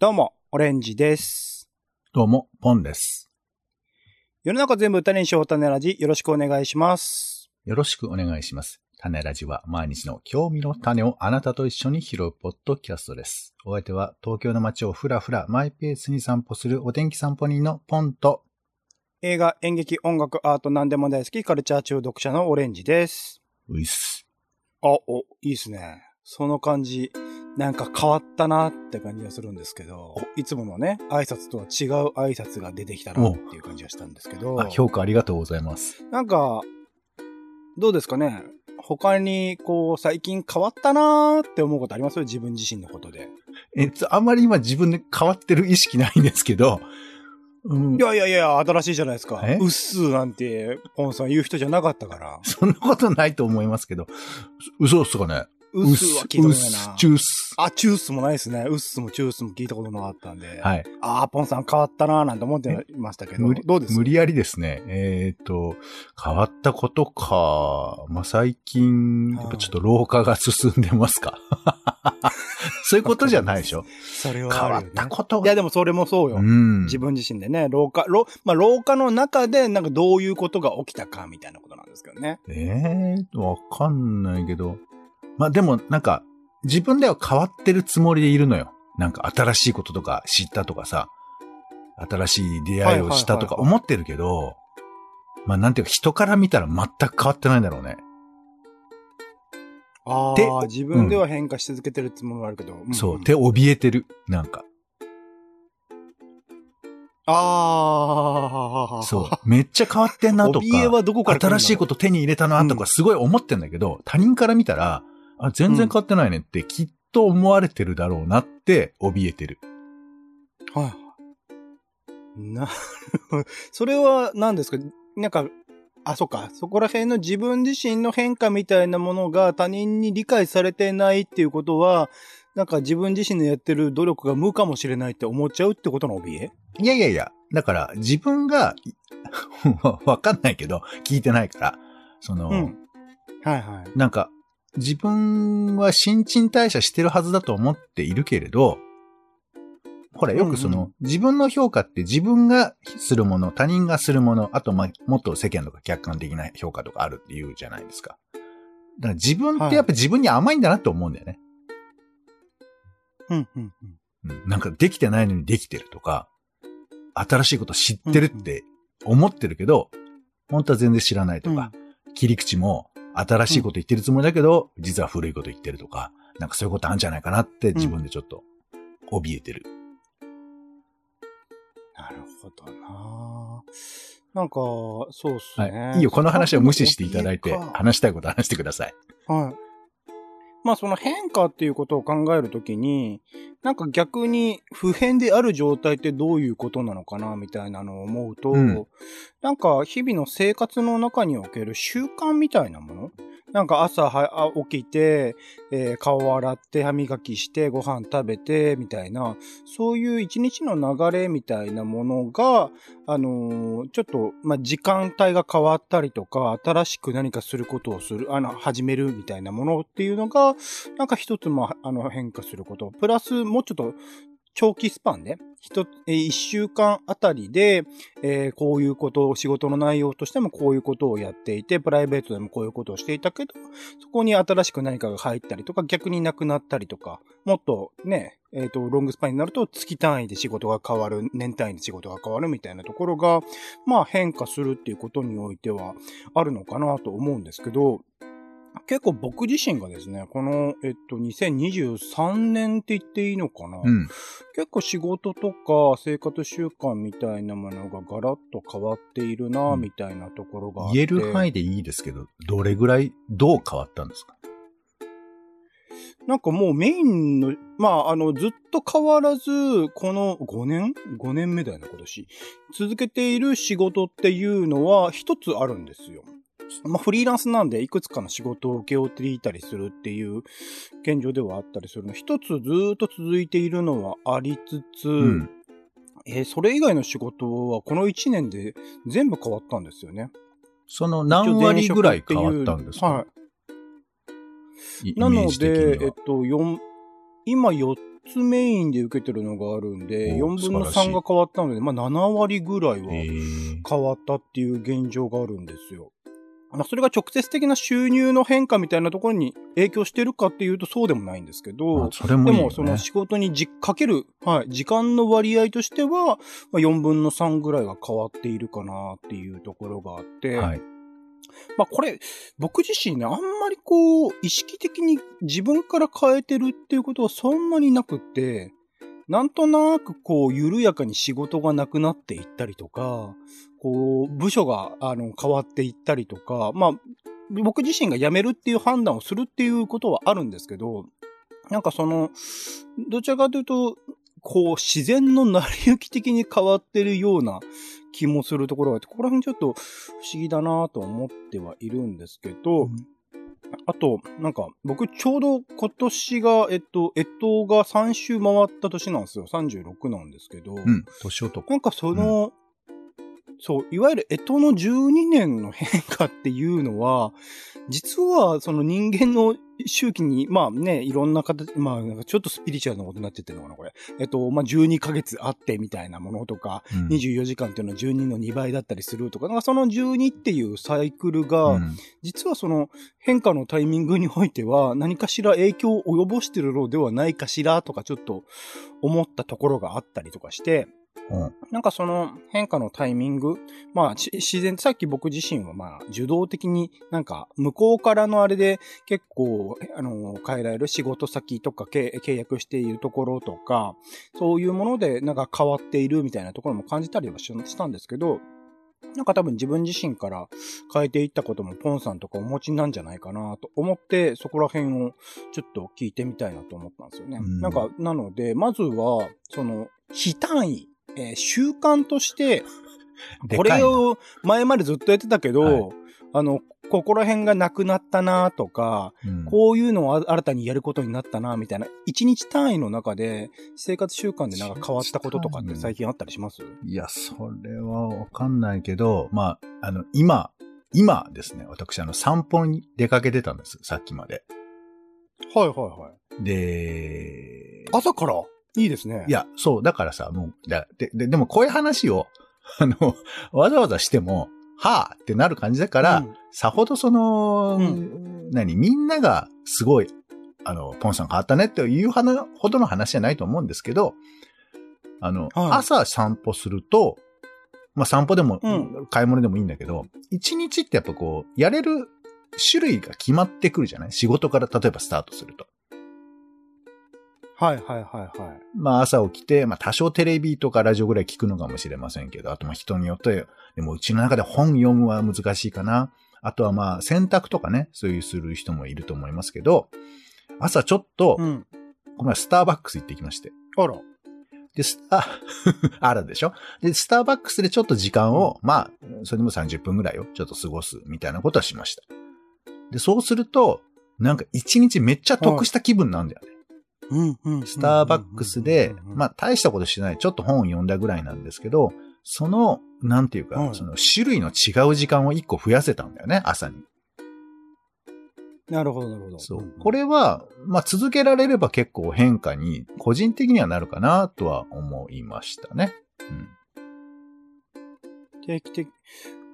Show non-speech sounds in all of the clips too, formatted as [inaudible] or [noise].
どうも、オレンジです。どうも、ポンです。世の中全部種にしよう種ラジ、よろしくお願いします。よろしくお願いします。種ラジは毎日の興味の種をあなたと一緒に拾うポッドキャストです。お相手は東京の街をふらふらマイペースに散歩するお天気散歩人のポンと、映画、演劇、音楽、アート、何でも大好き、カルチャー中毒者のオレンジです。ういっす。あ、お、いいっすね。その感じ、なんか変わったなって感じがするんですけど、いつものね、挨拶とは違う挨拶が出てきたなっていう感じがしたんですけど、あ、評価ありがとうございます。なんか、どうですかね？他に、こう、最近変わったなーって思うことあります？自分自身のことで。えっと、あんまり今自分で変わってる意識ないんですけど、うん。い、やいやいや、新しいじゃないですか。え？うっすーなんて、ポンさん言う人じゃなかったから。そんなことないと思いますけど、嘘っすかね？うっすーは聞いたことないな。チュース。あ、チュースもないですね。うっすもチュースも聞いたことなかったんで。はい。あー、ポンさん変わったなーなんて思ってましたけど。無理どうです？無理やりですね。えっ、と、変わったことか。まあ、最近、やっぱちょっと老化が進んでますか？[laughs] そういうことじゃないでしょ？[laughs] それは変わったこといや、でもそれもそうよ。うん。自分自身でね、老化、老、まあ、老化の中で、なんかどういうことが起きたか、みたいなことなんですけどね。ええわかんないけど。まあ、でも、なんか、自分では変わってるつもりでいるのよ。なんか新しいこととか知ったとかさ、新しい出会いをしたとか思ってるけど、まあなんていうか人から見たら全く変わってないんだろうね。でああ、自分では変化し続けてるつもりはあるけど。んそう。で、怯えてる。なんか。ああ、そう。めっちゃ変わってんなとか。怯えはどこから新しいこと手に入れたなとかすごい思ってんだけど、他人から見たら、あ、全然変わってないねってきっと思われてるだろうなって怯えてる。はいはい。なるほど。[laughs] それは何ですか？なんか、あ、そっか。そこら辺の自分自身の変化みたいなものが他人に理解されてないっていうことは、なんか自分自身のやってる努力が無かもしれないって思っちゃうってことの怯え？いやいやいや、だから自分が、い [laughs] わかんないけど、聞いてないから、その、うん。はいはい。なんか、自分は新陳代謝してるはずだと思っているけれど、ほら、よくその、うんうん自分の評価って自分がするもの、他人がするもの、あと、まあ、もっと世間とか客観的な評価とかあるって言うじゃないですか。だから自分ってやっぱ自分に甘いんだなって思うんだよね。うん、うん、うん。うんなんかできてないのにできてるとか、新しいこと知ってるって思ってるけど、本当は全然知らないとか、切り口も新しいこと言ってるつもりだけど、実は古いこと言ってるとか、なんかそういうことあるんじゃないかなって自分でちょっと怯えてる。なるほどななんか、そうっすはい。ね。いいよ、この話は無視していただいて話したいこと話してください。はい。まあその変化っていうことを考えるときに、なんか逆に不変である状態ってどういうことなのかなみたいなのを思うと、うん。なんか日々の生活の中における習慣みたいなものなんか朝は起きて、えー顔を洗って歯磨きしてご飯食べてみたいな、そういう一日の流れみたいなものが、あのーちょっと、まあ、時間帯が変わったりとか、新しく何かすることをする、あの、始めるみたいなものっていうのが、なんか一つも、あの、変化すること。プラス、もうちょっと、長期スパンで、一、一週間あたりで、えーこういうことを、仕事の内容としてもこういうことをやっていて、プライベートでもこういうことをしていたけど、そこに新しく何かが入ったりとか、逆になくなったりとか、もっとね、えっ、と、ロングスパンになると月単位で仕事が変わる、年単位で仕事が変わるみたいなところが、まあ変化するっていうことにおいてはあるのかなと思うんですけど、結構僕自身がですね、この、えっと、2023年って言っていいのかな、うん。結構仕事とか生活習慣みたいなものがガラッと変わっているな、うんみたいなところがあって。言える範囲でいいですけど、どれぐらい、どう変わったんですか？なんかもうメインの、まあ、あの、ずっと変わらず、この5年 ?5 年目だよね、今年。続けている仕事っていうのは一つあるんですよ。まあ、フリーランスなんでいくつかの仕事を請け負っていたりするっていう現状ではあったりするの。一つずーっと続いているのはありつつ、うん。えーそれ以外の仕事はこの1年で全部変わったんですよね。その何割ぐらい変わったんですか？はい。イなので、えっと、四今4つメインで受けてるのがあるんで、お4分の素晴らしい3が変わったので、まあ7割ぐらいはえー変わったっていう現状があるんですよ。まあ、それが直接的な収入の変化みたいなところに影響してるかっていうとそうでもないんですけまどあ、それもね。でもその仕事にじかける、はい、時間の割合としては、まあ、4分の3ぐらいは変わっているかなっていうところがあって、はい。まあこれ、僕自身ね、あんまりこう、意識的に自分から変えてるっていうことはそんなになくって、なんとなくこう、緩やかに仕事がなくなっていったりとか、こう、部署が、あの、変わっていったりとか、まあ、僕自身が辞めるっていう判断をするっていうことはあるんですけど、なんかその、どちらかというと、こう、自然の成り行き的に変わってるような気もするところがあって、ここら辺ちょっと不思議だなと思ってはいるんですけど、うんあと、なんか、僕ちょうど今年が、えっと、えっとが3周回った年なんですよ。36なんですけど、うん。年男。なんかその、そう、いわゆる干支の12年の変化っていうのは、実はその人間の周期に、まあね、いろんな形、まあなんかちょっとスピリチュアルなことになってってるのかな、これ。えっと、まあ12ヶ月あってみたいなものとか、うん24時間っていうのは12の2倍だったりするとか、なんかその12っていうサイクルが、うん実はその変化のタイミングにおいては何かしら影響を及ぼしてるのではないかしらとかちょっと思ったところがあったりとかして、うんなんかその変化のタイミング、まあし自然、さっき僕自身はまあ受動的になんか向こうからのあれで結構あの変えられる仕事先とか契契約しているところとか、そういうものでなんか変わっているみたいなところも感じたりはししたんですけど、なんか多分自分自身から変えていったこともポンさんとかお持ちなんじゃないかなと思って、そこら辺をちょっと聞いてみたいなと思ったんですよね。うんなんか、なので、まずは、その、非単位、えー習慣として、これを前までずっとやってたけど、はい。あの、ここら辺がなくなったなとか、うん。こういうのを新たにやることになったなみたいな、一日単位の中で生活習慣でなんか変わったこととかって最近あったりします？いや、それはわかんないけど、まあ、あの、今、今ですね、私、あの、散歩に出かけてたんです、さっきまで。はいはいはい。で、朝から？いいですね。いや、そう、だからさ、もう、だで、で、でもこういう話を、[laughs] あの、わざわざしても、はぁってなる感じだから、うん。さほどその、う何、みんながすごい、あの、ポンさん変わったねっていうほどの話じゃないと思うんですけど、あの、はい。朝散歩すると、まあ散歩でも、うん。買い物でもいいんだけど、一日ってやっぱこう、やれる種類が決まってくるじゃない？仕事から例えばスタートすると。はいはいはいはい。まあ朝起きて、まあ多少テレビとかラジオぐらい聞くのかもしれませんけど、あとまあ人によって、でもうちの中で本読むは難しいかな。あとはまあ洗濯とかね、そういうする人もいると思いますけど、朝ちょっと、うん。この前スターバックス行ってきまして。あら。で、スタ、あ [laughs] るでしょ？で、スターバックスでちょっと時間を、まあ、それでも30分ぐらいをちょっと過ごすみたいなことはしました。で、そうすると、なんか一日めっちゃ得した気分なんだよね。スターバックスで、まあ、あ大したことしてない。ちょっと本を読んだぐらいなんですけど、その、なんていうか、はいその種類の違う時間を一個増やせたんだよね、朝に。なるほどなるほど。そう。んこれは、まあ続けられれば結構変化に、個人的にはなるかなとは思いましたね。うん。定期的。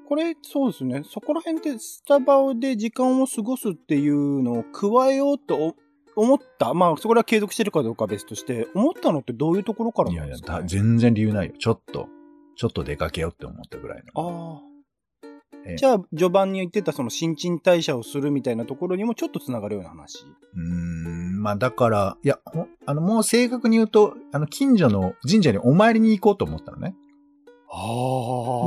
これ、そうですね。そこら辺でスタバで時間を過ごすっていうのを加えようと思った？まあ、そこらは継続してるかどうかは別として、思ったのってどういうところからいやいや、なんですか、だね、全然理由ないよ。ちょっと、ちょっと出かけようって思ったぐらいの。あええあ。じゃあ、序盤に言ってたその新陳代謝をするみたいなところにもちょっとつながるような話。うーん、まあだから、いや、ほあの、もう正確に言うと、あの、近所の神社にお参りに行こうと思ったのね。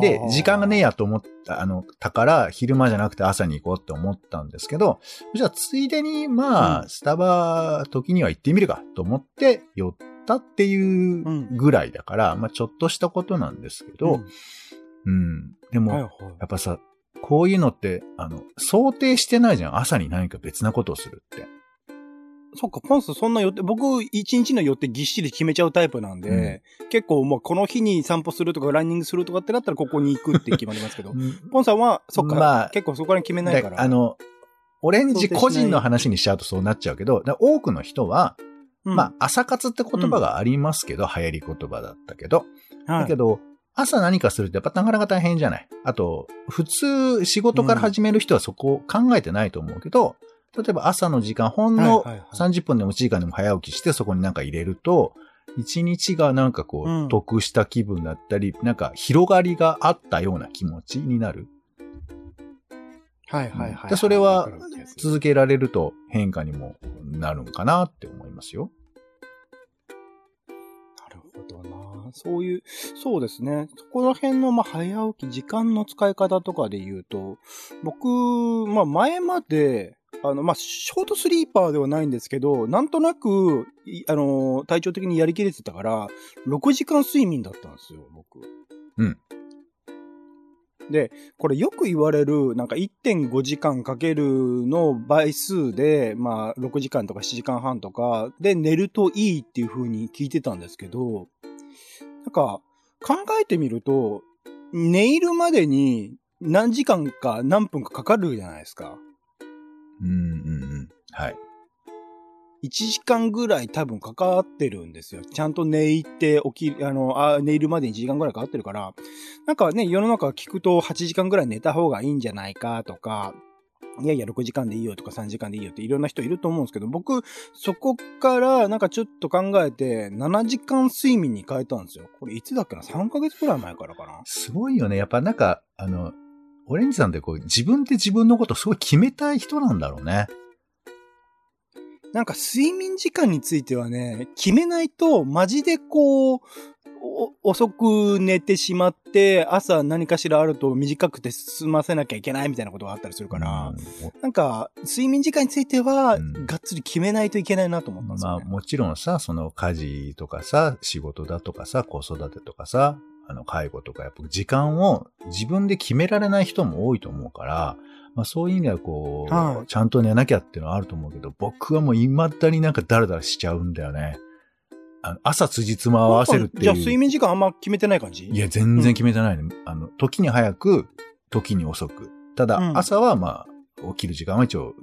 で、時間がねえやと思った、あの、たから、昼間じゃなくて朝に行こうって思ったんですけど、じゃあ、ついでに、まあ、うんスタバ時には行ってみるかと思って寄ったっていううんぐらいだから、まあ、ちょっとしたことなんですけど、うん。でも、はいはい。やっぱさ、こういうのって、あの、想定してないじゃん。朝に何か別なことをするって。そっか、ポンスそんな予定、僕、一日の予定ぎっしり決めちゃうタイプなんで、結構もうこの日に散歩するとかランニングするとかってなったらここに行くって決まりますけど、ポンさんは、そっか、まあ結構そこら辺決めないから。だあの、オレンジ個人の話にしちゃうとそうなっちゃうけど、だ多くの人は、うん。まあ、朝活って言葉がありますけど、流行り言葉だったけど、はい。だけど、朝何かするってやっぱなかなか大変じゃない。あと、普通仕事から始める人はそこを考えてないと思うけど、例えば朝の時間、ほんのはいはいはい30分でも1時間でも早起きしてそこになんか入れると、一日がなんかこう得した気分だったり、なんか広がりがあったような気持ちになる。はいはいはい。でそれは続けられると変化にもなるんかなって思いますよ。なるほどな。そういう、そうですね。そこら辺の、まあ、早起き、時間の使い方とかで言うと、僕、まあ、前まで、あの、まあ、ショートスリーパーではないんですけど、なんとなく、いあの、体調的にやりきれてたから、6時間睡眠だったんですよ、僕。うん。で、これよく言われる、なんか1.5時間かけるの倍数で、まあ、6時間とか7時間半とかで寝るといいっていう風に聞いてたんですけど、なんか、考えてみると、寝入るまでに何時間か何分かかかるじゃないですか。うんうんうん。はい。1時間ぐらい多分かかってるんですよ。ちゃんと寝入って起き、あの、あ寝入るまでに1時間ぐらいかかってるから、なんかね、世の中聞くと8時間ぐらい寝た方がいいんじゃないかとか、いやいや6時間でいいよとか3時間でいいよっていろんな人いると思うんですけど、僕、そこからなんかちょっと考えて7時間睡眠に変えたんですよ。これいつだっけな ?3 ヶ月くらい前からかな？すごいよね。やっぱなんか、あの、オレンジさんってこう、自分で自分のことすごい決めたい人なんだろうね。なんか睡眠時間についてはね、決めないと、マジでこう、お遅く寝てしまって、朝何かしらあると短くて済ませなきゃいけないみたいなことがあったりするから、なんか、睡眠時間については、うんがっつり決めないといけないなと思ったんですまあよ、ね。もちろんさ、その家事とかさ、仕事だとかさ、子育てとかさ、あの介護とか、やっぱ時間を自分で決められない人も多いと思うから、まあそういう意味ではこう、はいちゃんと寝なきゃっていうのはあると思うけど、僕はもう未だになんかダラダラしちゃうんだよね。あの朝辻褄を合わせるっていう。じゃあ睡眠時間あんま決めてない感じ？いや、全然決めてないね。あの、時に早く、時に遅く。ただ、うん朝はまあ、起きる時間は一応、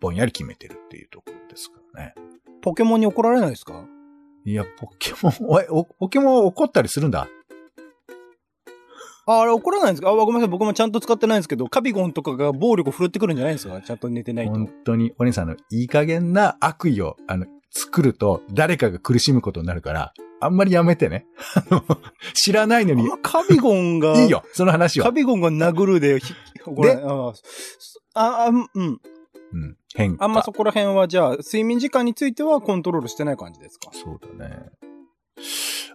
ぼんやり決めてるっていうところですからね。ポケモンに怒られないですか？いや、ポケモン、おポケモン怒ったりするんだ。あ、あれ怒らないんですか？あ、ごめんなさい。僕もちゃんと使ってないんですけど、カビゴンとかが暴力振るってくるんじゃないんですか？ちゃんと寝てないと。本当に、お姉さん、あの、いい加減な悪意を、あの、作ると、誰かが苦しむことになるから、あんまりやめてね。[laughs] あの、知らないのにカビゴンが、[laughs] いいよ、その話は。カビゴンが殴るで、ひ怒らないああ、あ、うん。うん、変化。あんまそこら辺は、じゃあ、睡眠時間についてはコントロールしてない感じですか？そうだね。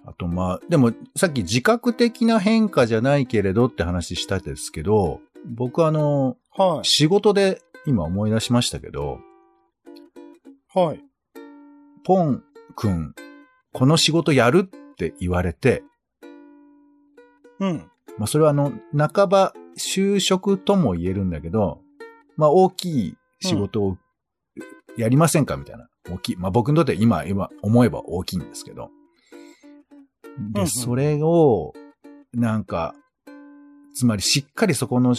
あと、まあ、でも、さっき自覚的な変化じゃないけれどって話したんですけど、僕あの、は仕事で今思い出しましたけど、い。はい。ポン君、この仕事やるって言われて、うん。まあ、それはあの、半ば就職とも言えるんだけど、まあ、大きい仕事をやりませんかみたいな。大きい。まあ、僕にとって今、今思えば大きいんですけど。で、それを、なんか、つまりしっかりそこの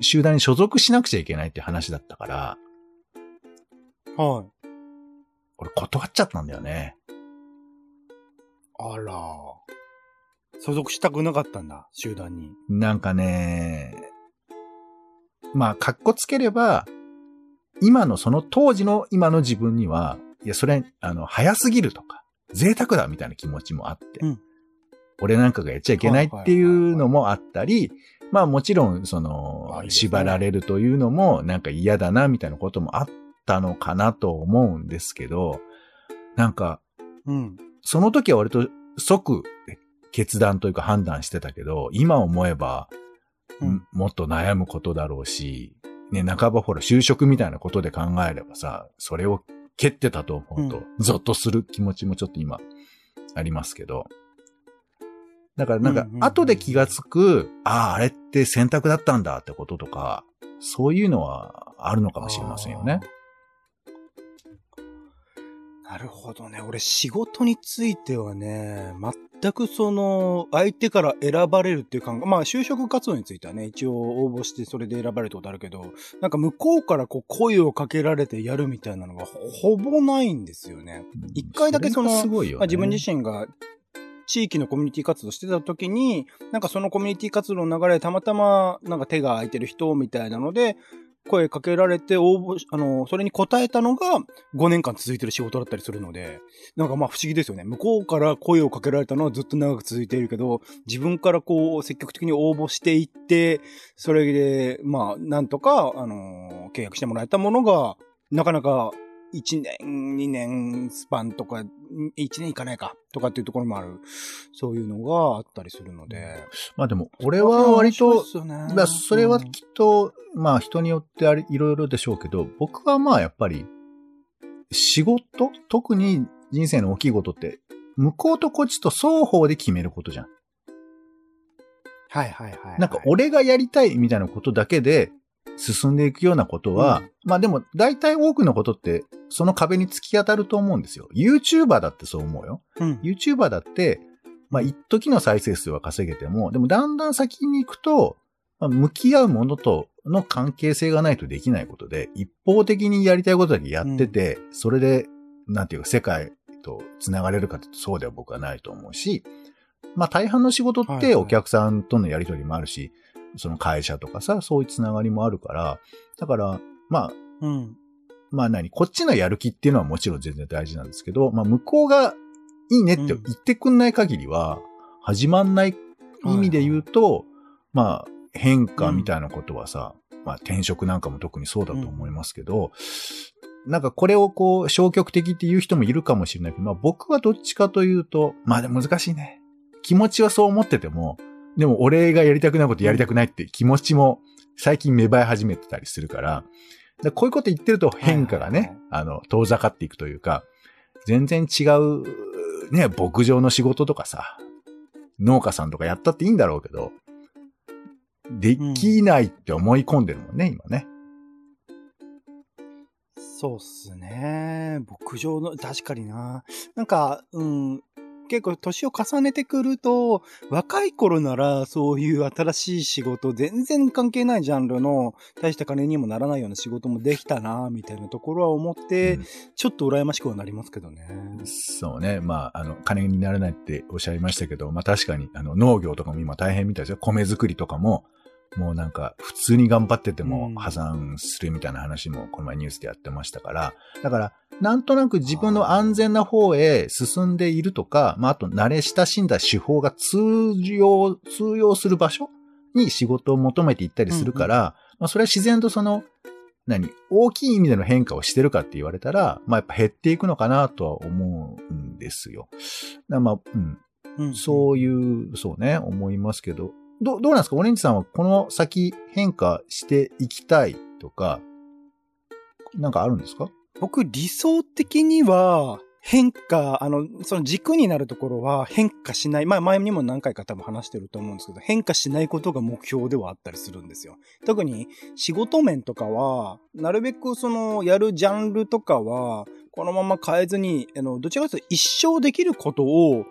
集団に所属しなくちゃいけないって話だったから、はい。俺断っちゃったんだよね。あら。所属したくなかったんだ、集団に。なんかね、まあ、格好つければ、今のその当時の今の自分には、いや、それ、あの、早すぎるとか、贅沢だみたいな気持ちもあって、うん。俺なんかがやっちゃいけないっていうのもあったり、まあもちろん、その縛られるというのもなんか嫌だなみたいなこともあったのかなと思うんですけど、なんか、うん。その時は割と即決断というか判断してたけど、今思えば、うん。もっと悩むことだろうし、ね、半ばほら就職みたいなことで考えればさ、それを蹴ってたと思うと、ゾッとする気持ちもちょっと今ありますけど。だからなんか後で気がつく、ああ、あれって選択だったんだってこととか、そういうのはあるのかもしれませんよね。なるほどね。俺仕事についてはね、全くその、相手から選ばれるっていう感覚、まあ就職活動についてはね、一応応募してそれで選ばれたことあるけど、なんか向こうからこう声をかけられてやるみたいなのがほぼないんですよね。一回だけその、すごいよ、ね、まあ、自分自身が地域のコミュニティ活動してた時に、なんかそのコミュニティ活動の流れでたまたまなんか手が空いてる人みたいなので、声かけられて応募、あの、それに答えたのが5年間続いてる仕事だったりするので、なんかまあ不思議ですよね。向こうから声をかけられたのはずっと長く続いているけど、自分からこう積極的に応募していって、それで、まあ、なんとか、あの、契約してもらえたものが、なかなか1年、2年スパンとか、1年いかないかとかっていうところもある、そういうのがあったりするので。まあでも、俺は割と、ね、それはきっと、まあ人によってありいろいろでしょうけど、僕はまあやっぱり、仕事特に人生の大きいことって、向こうとこっちと双方で決めることじゃん。はいはいはい、はい、なんか俺がやりたいみたいなことだけで、進んでいくようなことは、うん、まあでも大体多くのことってその壁に突き当たると思うんですよ。YouTuber だってそう思うよ。うん、YouTuber だって、まあ一時の再生数は稼げても、でもだんだん先に行くと、まあ、向き合うものとの関係性がないとできないことで、一方的にやりたいことだけやってて、うん、それで、なんていうか世界と繋がれるかってそうでは僕はないと思うし、まあ大半の仕事ってお客さんとのやりとりもあるし、その会社とかさ、そういうつながりもあるから、だから、まあ、うん。まあ何、こっちのやる気っていうのはもちろん全然大事なんですけど、まあ向こうがいいねって言ってくんない限りは、始まんない意味で言うと、はい、まあ変化みたいなことはさ、うん、まあ転職なんかも特にそうだと思いますけど、うん、なんかこれをこう消極的っていう人もいるかもしれないけど、まあ僕はどっちかというと、まあでも難しいね。気持ちはそう思ってても、でも俺がやりたくないことやりたくないって気持ちも最近芽生え始めてたりするから、らこういうこと言ってると変化がね、あの、遠ざかっていくというか、全然違う、ね、牧場の仕事とかさ、農家さんとかやったっていいんだろうけど、できないって思い込んでるもんね、今ね。そうっすね。牧場の、確かにな。なんか、うん、結構年を重ねてくると、若い頃ならそういう新しい仕事、全然関係ないジャンルの大した金にもならないような仕事もできたな、みたいなところは思って、うん、ちょっと羨ましくはなりますけどね。そうね。まあ、あの、金にならないっておっしゃいましたけど、まあ確かに、あの、農業とかも今大変みたいですよ。米作りとかも、もうなんか、普通に頑張ってても破産するみたいな話も、この前ニュースでやってましたから、だから、なんとなく自分の安全な方へ進んでいるとか、まあ、あと慣れ親しんだ手法が通用、通用する場所に仕事を求めていったりするから、うんうん、まあ、それは自然とその、何大きい意味での変化をしてるかって言われたら、まあ、やっぱ減っていくのかなとは思うんですよ。まあ、うん。うん、そういう、そうね、思いますけど、ど、どうなんですか？オレンジさんはこの先変化していきたいとか、なんかあるんですか？僕理想的には、変化、あの、その軸になるところは変化しない。まあ前にも何回か多分話してると思うんですけど、変化しないことが目標ではあったりするんですよ。特に仕事面とかは、なるべくそのやるジャンルとかは、このまま変えずに、あの、どちらかというと一生できることを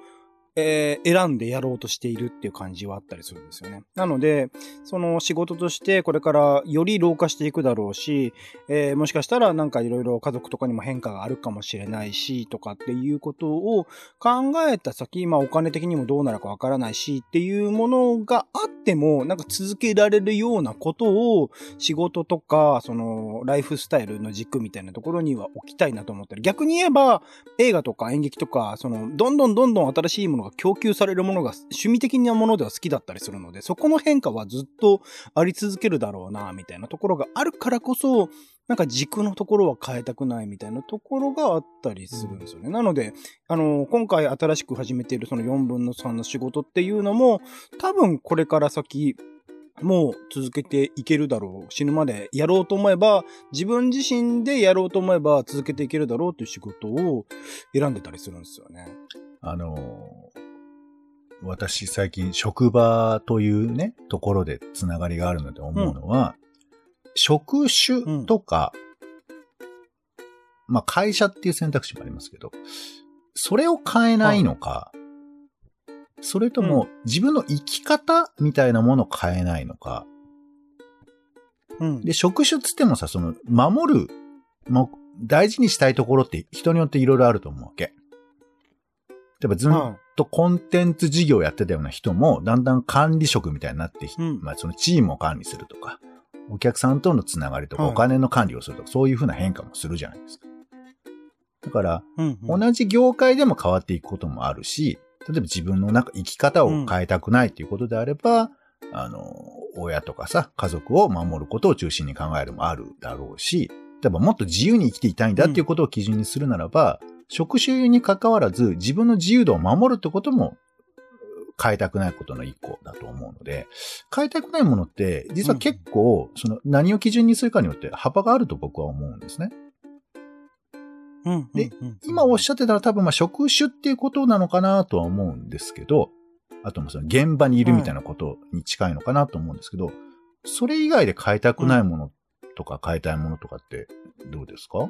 えー、選んでやろうとしているっていう感じはあったりするんですよね。なので、その仕事としてこれからより老化していくだろうし、えー、もしかしたらなんかいろいろ家族とかにも変化があるかもしれないし、とかっていうことを考えた先、まあお金的にもどうなるかわからないしっていうものがあっても、なんか続けられるようなことを仕事とか、そのライフスタイルの軸みたいなところには置きたいなと思ったり、逆に言えば映画とか演劇とか、そのどんどんどんどん新しいもののが供給されるものが趣味的なものでは好きだったりするので、そこの変化はずっとあり続けるだろうな、みたいなところがあるからこそ、なんか軸のところは変えたくないみたいなところがあったりするんですよね。うん、なので、あの、今回新しく始めているその4分の3の仕事っていうのも、多分これから先、もう続けていけるだろう。死ぬまでやろうと思えば、自分自身でやろうと思えば続けていけるだろうという仕事を選んでたりするんですよね。あの、私最近職場というね、ところでつながりがあるので思うのは、うん、職種とか、まあ会社っていう選択肢もありますけど、それを変えないのか、それとも自分の生き方みたいなものを変えないのか。うん。で、職種つってもさ、その、守る、もう大事にしたいところって人によっていろいろあると思うわけ。例えばずっはとコンテンツ事業やってたような人も、だんだん管理職みたいになって、うんまあそのチームを管理するとか、お客さんとのつながりとか、はいお金の管理をするとか、そういうふうな変化もするじゃないですか。だから、うんうん。同じ業界でも変わっていくこともあるし、例えば自分のなんか生き方を変えたくないっていうことであれば、あの、親とかさ、家族を守ることを中心に考えるもあるだろうし、例えばもっと自由に生きていたいんだっていうことを基準にするならば、職種に関わらず自分の自由度を守るってことも変えたくないことの一個だと思うので、変えたくないものって実は結構、その何を基準にするかによって幅があると僕は思うんですね。うん。でうんうん、今おっしゃってたら多分まあ職種っていうことなのかなとは思うんですけど、あともその現場にいるみたいなことに近いのかなと思うんですけど、それ以外で変えたくないものとか変えたいものとかってどうですか、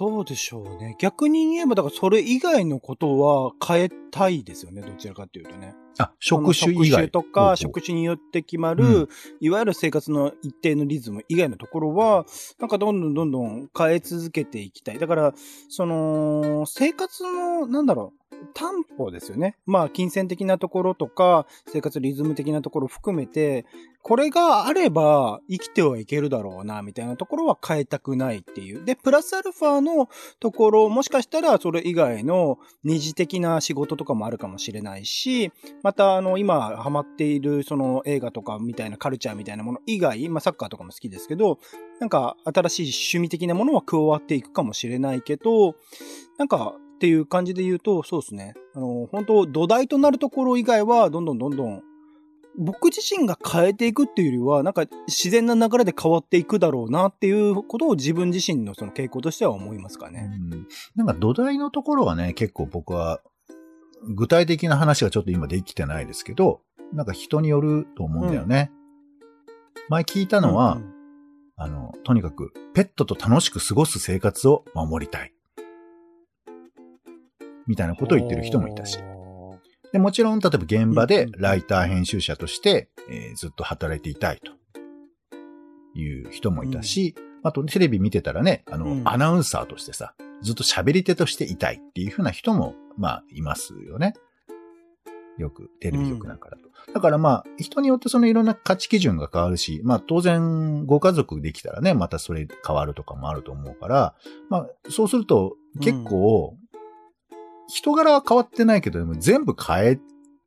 どうでしょうね。逆に言えば、だからそれ以外のことは変えたいですよね。どちらかっていうとね。あ、職種以外。職種とか、う職種によって決まる、うんいわゆる生活の一定のリズム以外のところは、なんかどんどんどんどん変え続けていきたい。だから、その、生活の、なんだろう、担保ですよね。まあ、金銭的なところとか、生活リズム的なところ含めて、これがあれば生きてはいけるだろうな、みたいなところは変えたくないっていう。で、プラスアルファのところ、もしかしたらそれ以外の二次的な仕事とかもあるかもしれないし、また、あの、今、ハマっている、その、映画とかみたいなカルチャーみたいなもの以外、まあ、サッカーとかも好きですけど、なんか、新しい趣味的なものは加わっていくかもしれないけど、なんか、っていう感じで言うと、そうですね。あの、本当土台となるところ以外は、どんどんどんどん、僕自身が変えていくっていうよりは、なんか自然な流れで変わっていくだろうなっていうことを自分自身のその傾向としては思いますかね。うんなんか土台のところはね、結構僕は、具体的な話がちょっと今できてないですけど、なんか人によると思うんだよね。前聞いたのは、うんあの、とにかく、ペットと楽しく過ごす生活を守りたい。みたいなことを言ってる人もいたし。で、もちろん、例えば現場でうんうんライター編集者として、えーずっと働いていたいという人もいたし、あとテレビ見てたらね、あの、うんアナウンサーとしてさ、ずっと喋り手としていたいっていうふうな人も、まあ、いますよね。よく、テレビ局なんかだと。だからまあ、人によってそのいろんな価値基準が変わるし、まあ当然、ご家族できたらね、またそれ変わるとかもあると思うから、まあ、そうすると結構、人柄は変わってないけど、でも全部変え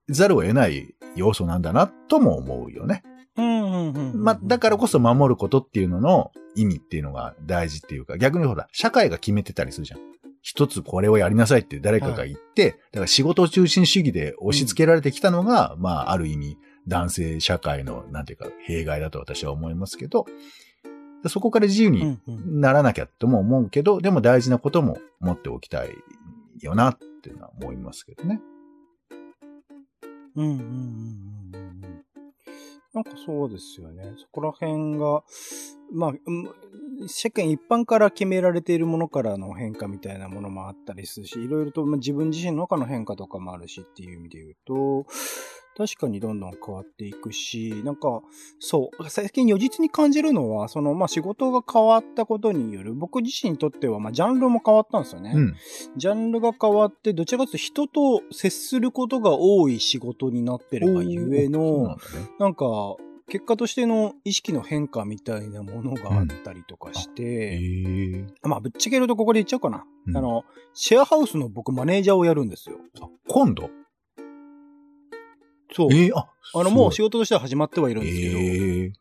ざるを得ない要素なんだなとも思うよね。うんうんうんうんまあ、だからこそ守ることっていうのの意味っていうのが大事っていうか、逆にほら、社会が決めてたりするじゃん。一つこれをやりなさいって誰かが言って、だから仕事中心主義で押し付けられてきたのが、まあ、ある意味、男性社会の、なんていうか、弊害だと私は思いますけど、そこから自由うにんうんならなきゃとも思うけど、でも大事なことも持っておきたいよなっていうのは思いますけどね。うんうんうんうんうんうんなんかそうですよね。そこら辺が、まあ、うん世間一般から決められているものからの変化みたいなものもあったりするし、いろいろとまあ自分自身の中の変化とかもあるしっていう意味で言うと、確かにどんどん変わっていくし、なんか、そう、最近如実に感じるのは、その、まあ仕事が変わったことによる、僕自身にとっては、まあジャンルも変わったんですよね。うん。ジャンルが変わって、どちらかというと人と接することが多い仕事になってるがゆえの、だね。なんか、結果としての意識の変化みたいなものがあったりとかしへて、え。まあ、ぶっちゃけるとここで言っちゃおうかな。うんあの、シェアハウスの僕マネージャーをやるんですよ。あ今度？そう。ええあ、あの、もう仕事としては始まってはいるんですけど、ええ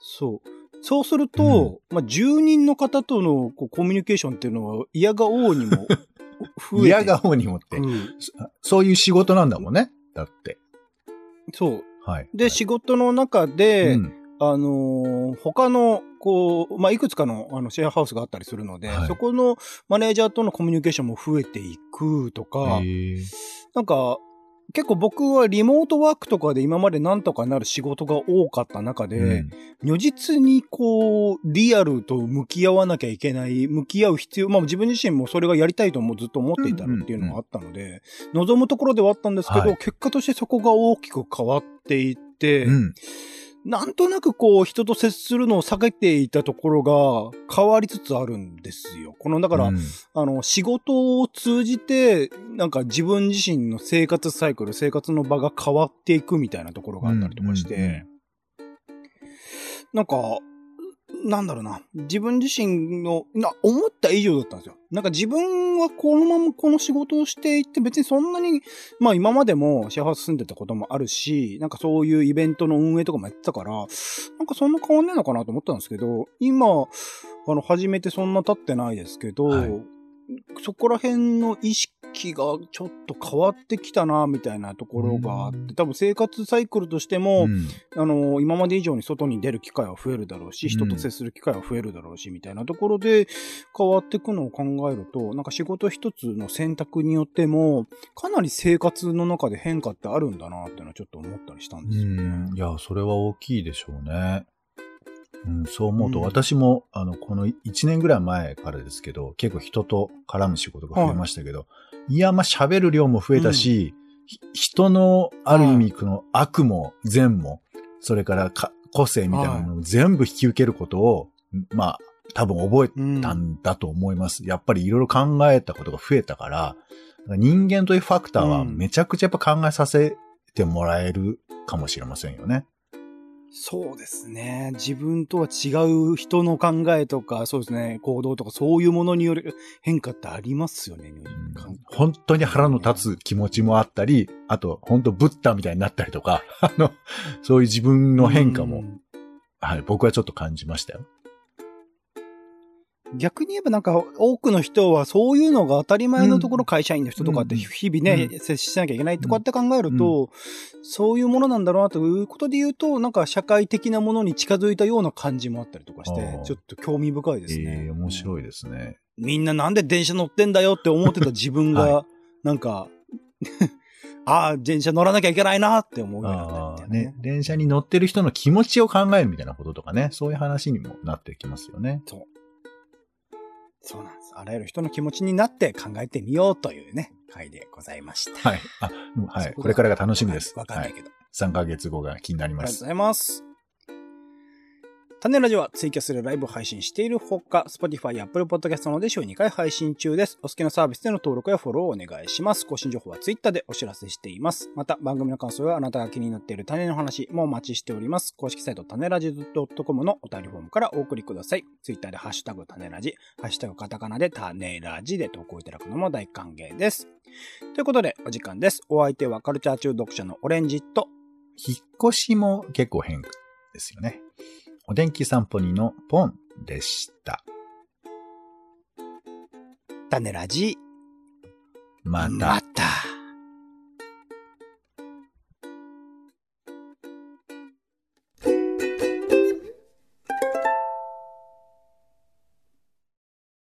そう。そうすると、まあ、住人の方とのこうコミュニケーションっていうのは嫌が王にも [laughs] 増えて嫌顔にもって、うんそそういう仕事なんだもんね。だって。そう。はい。で、仕事の中で、うん。あのー他の、こう、まあ、いくつかの、あの、シェアハウスがあったりするので、はい。そこのマネージャーとのコミュニケーションも増えていくとか、なんか、結構僕はリモートワークとかで今までなんとかなる仕事が多かった中で、うん。如実にこう、リアルと向き合わなきゃいけない、向き合う必要、まあ自分自身もそれがやりたいともずっと思っていたのっていうのがあったので、望むところではあったんですけど、はい。結果としてそこが大きく変わっていって、うん。なんとなくこう、人と接するのを避けていたところが変わりつつあるんですよ。この、だから、うん。あの、仕事を通じて、なんか自分自身の生活サイクル、生活の場が変わっていくみたいなところがあったりとかして、うんうんうん。なんか、なんだろうな、自分自身の、な、思った以上だったんですよ。なんか自分はこのままこの仕事をしていって別にそんなに、まあ今までもシェアハウス住んでたこともあるし、なんかそういうイベントの運営とかもやってたから、なんかそんな変わんねえのかなと思ったんですけど、今、あの、始めてそんな経ってないですけど、はいそこら辺の意識がちょっと変わってきたな、みたいなところがあって、多分生活サイクルとしても、うんあの、今まで以上に外に出る機会は増えるだろうし、うん人と接する機会は増えるだろうし、みたいなところで変わっていくのを考えると、なんか仕事一つの選択によっても、かなり生活の中で変化ってあるんだなっていうのはちょっと思ったりしたんですよね。うん。いや、それは大きいでしょうね。うん、そう思うと、うん私も、あの、この1年ぐらい前からですけど、結構人と絡む仕事が増えましたけど、い、や、まあ、喋る量も増えたし、ひ人の、ある意味、この悪も善も、それからか個性みたいなものを全部引き受けることを、まあ、多分覚うんえたんだと思います。やっぱりいろいろ考えたことが増えたから、人間というファクターはうんめちゃくちゃやっぱ考えさせてもらえるかもしれませんよね。そうですね。自分とは違う人の考えとか、そうですね、行動とか、そういうものによる変化ってありますよね。うん感本当に腹の立つ気持ちもあったり、あと、本当ブッダみたいになったりとか、[laughs] あの、そういう自分の変化も、うんはい、僕はちょっと感じましたよ。逆に言えばなんか多くの人はそういうのが当たり前のところ、うん会社員の人とかってうん日々ね、う接しなきゃいけないとかって考えると、そういうものなんだろうなということで言うと、なんか社会的なものに近づいたような感じもあったりとかしてちょっと興味深いですね。ええ面い。白いですね。みんななんで電車乗ってんだよって思ってた自分が、[laughs] はなんか、[laughs] ああ、電車乗らなきゃいけないなって思うようになったねね。。電車に乗ってる人の気持ちを考えるみたいなこととかね、そういう話にもなってきますよね。そう。そうなんです。あらゆる人の気持ちになって考えてみようというね、回でございました。はい。あ、うんはい。そここれからが楽しみです。わかんないけど。3ヶ月後が気になります。ありがとうございます。種ラジオはツイキャスでライブ配信しているほか、Spotify や Apple Podcast などで週2回配信中です。お好きなサービスでの登録やフォローをお願いします。更新情報は Twitter でお知らせしています。また、番組の感想やあなたが気になっている種の話もお待ちしております。公式サイト種ラジ .com のお便りフォームからお送りください。Twitter でハッシュタグ種ラジ、ハッシュタグカタカナで種ラジで投稿いただくのも大歓迎です。ということで、お時間です。お相手はカルチャー中読者のオレンジと、引っ越しも結構変ですよね。お天気散歩にのポンでした。種ラジ、また。また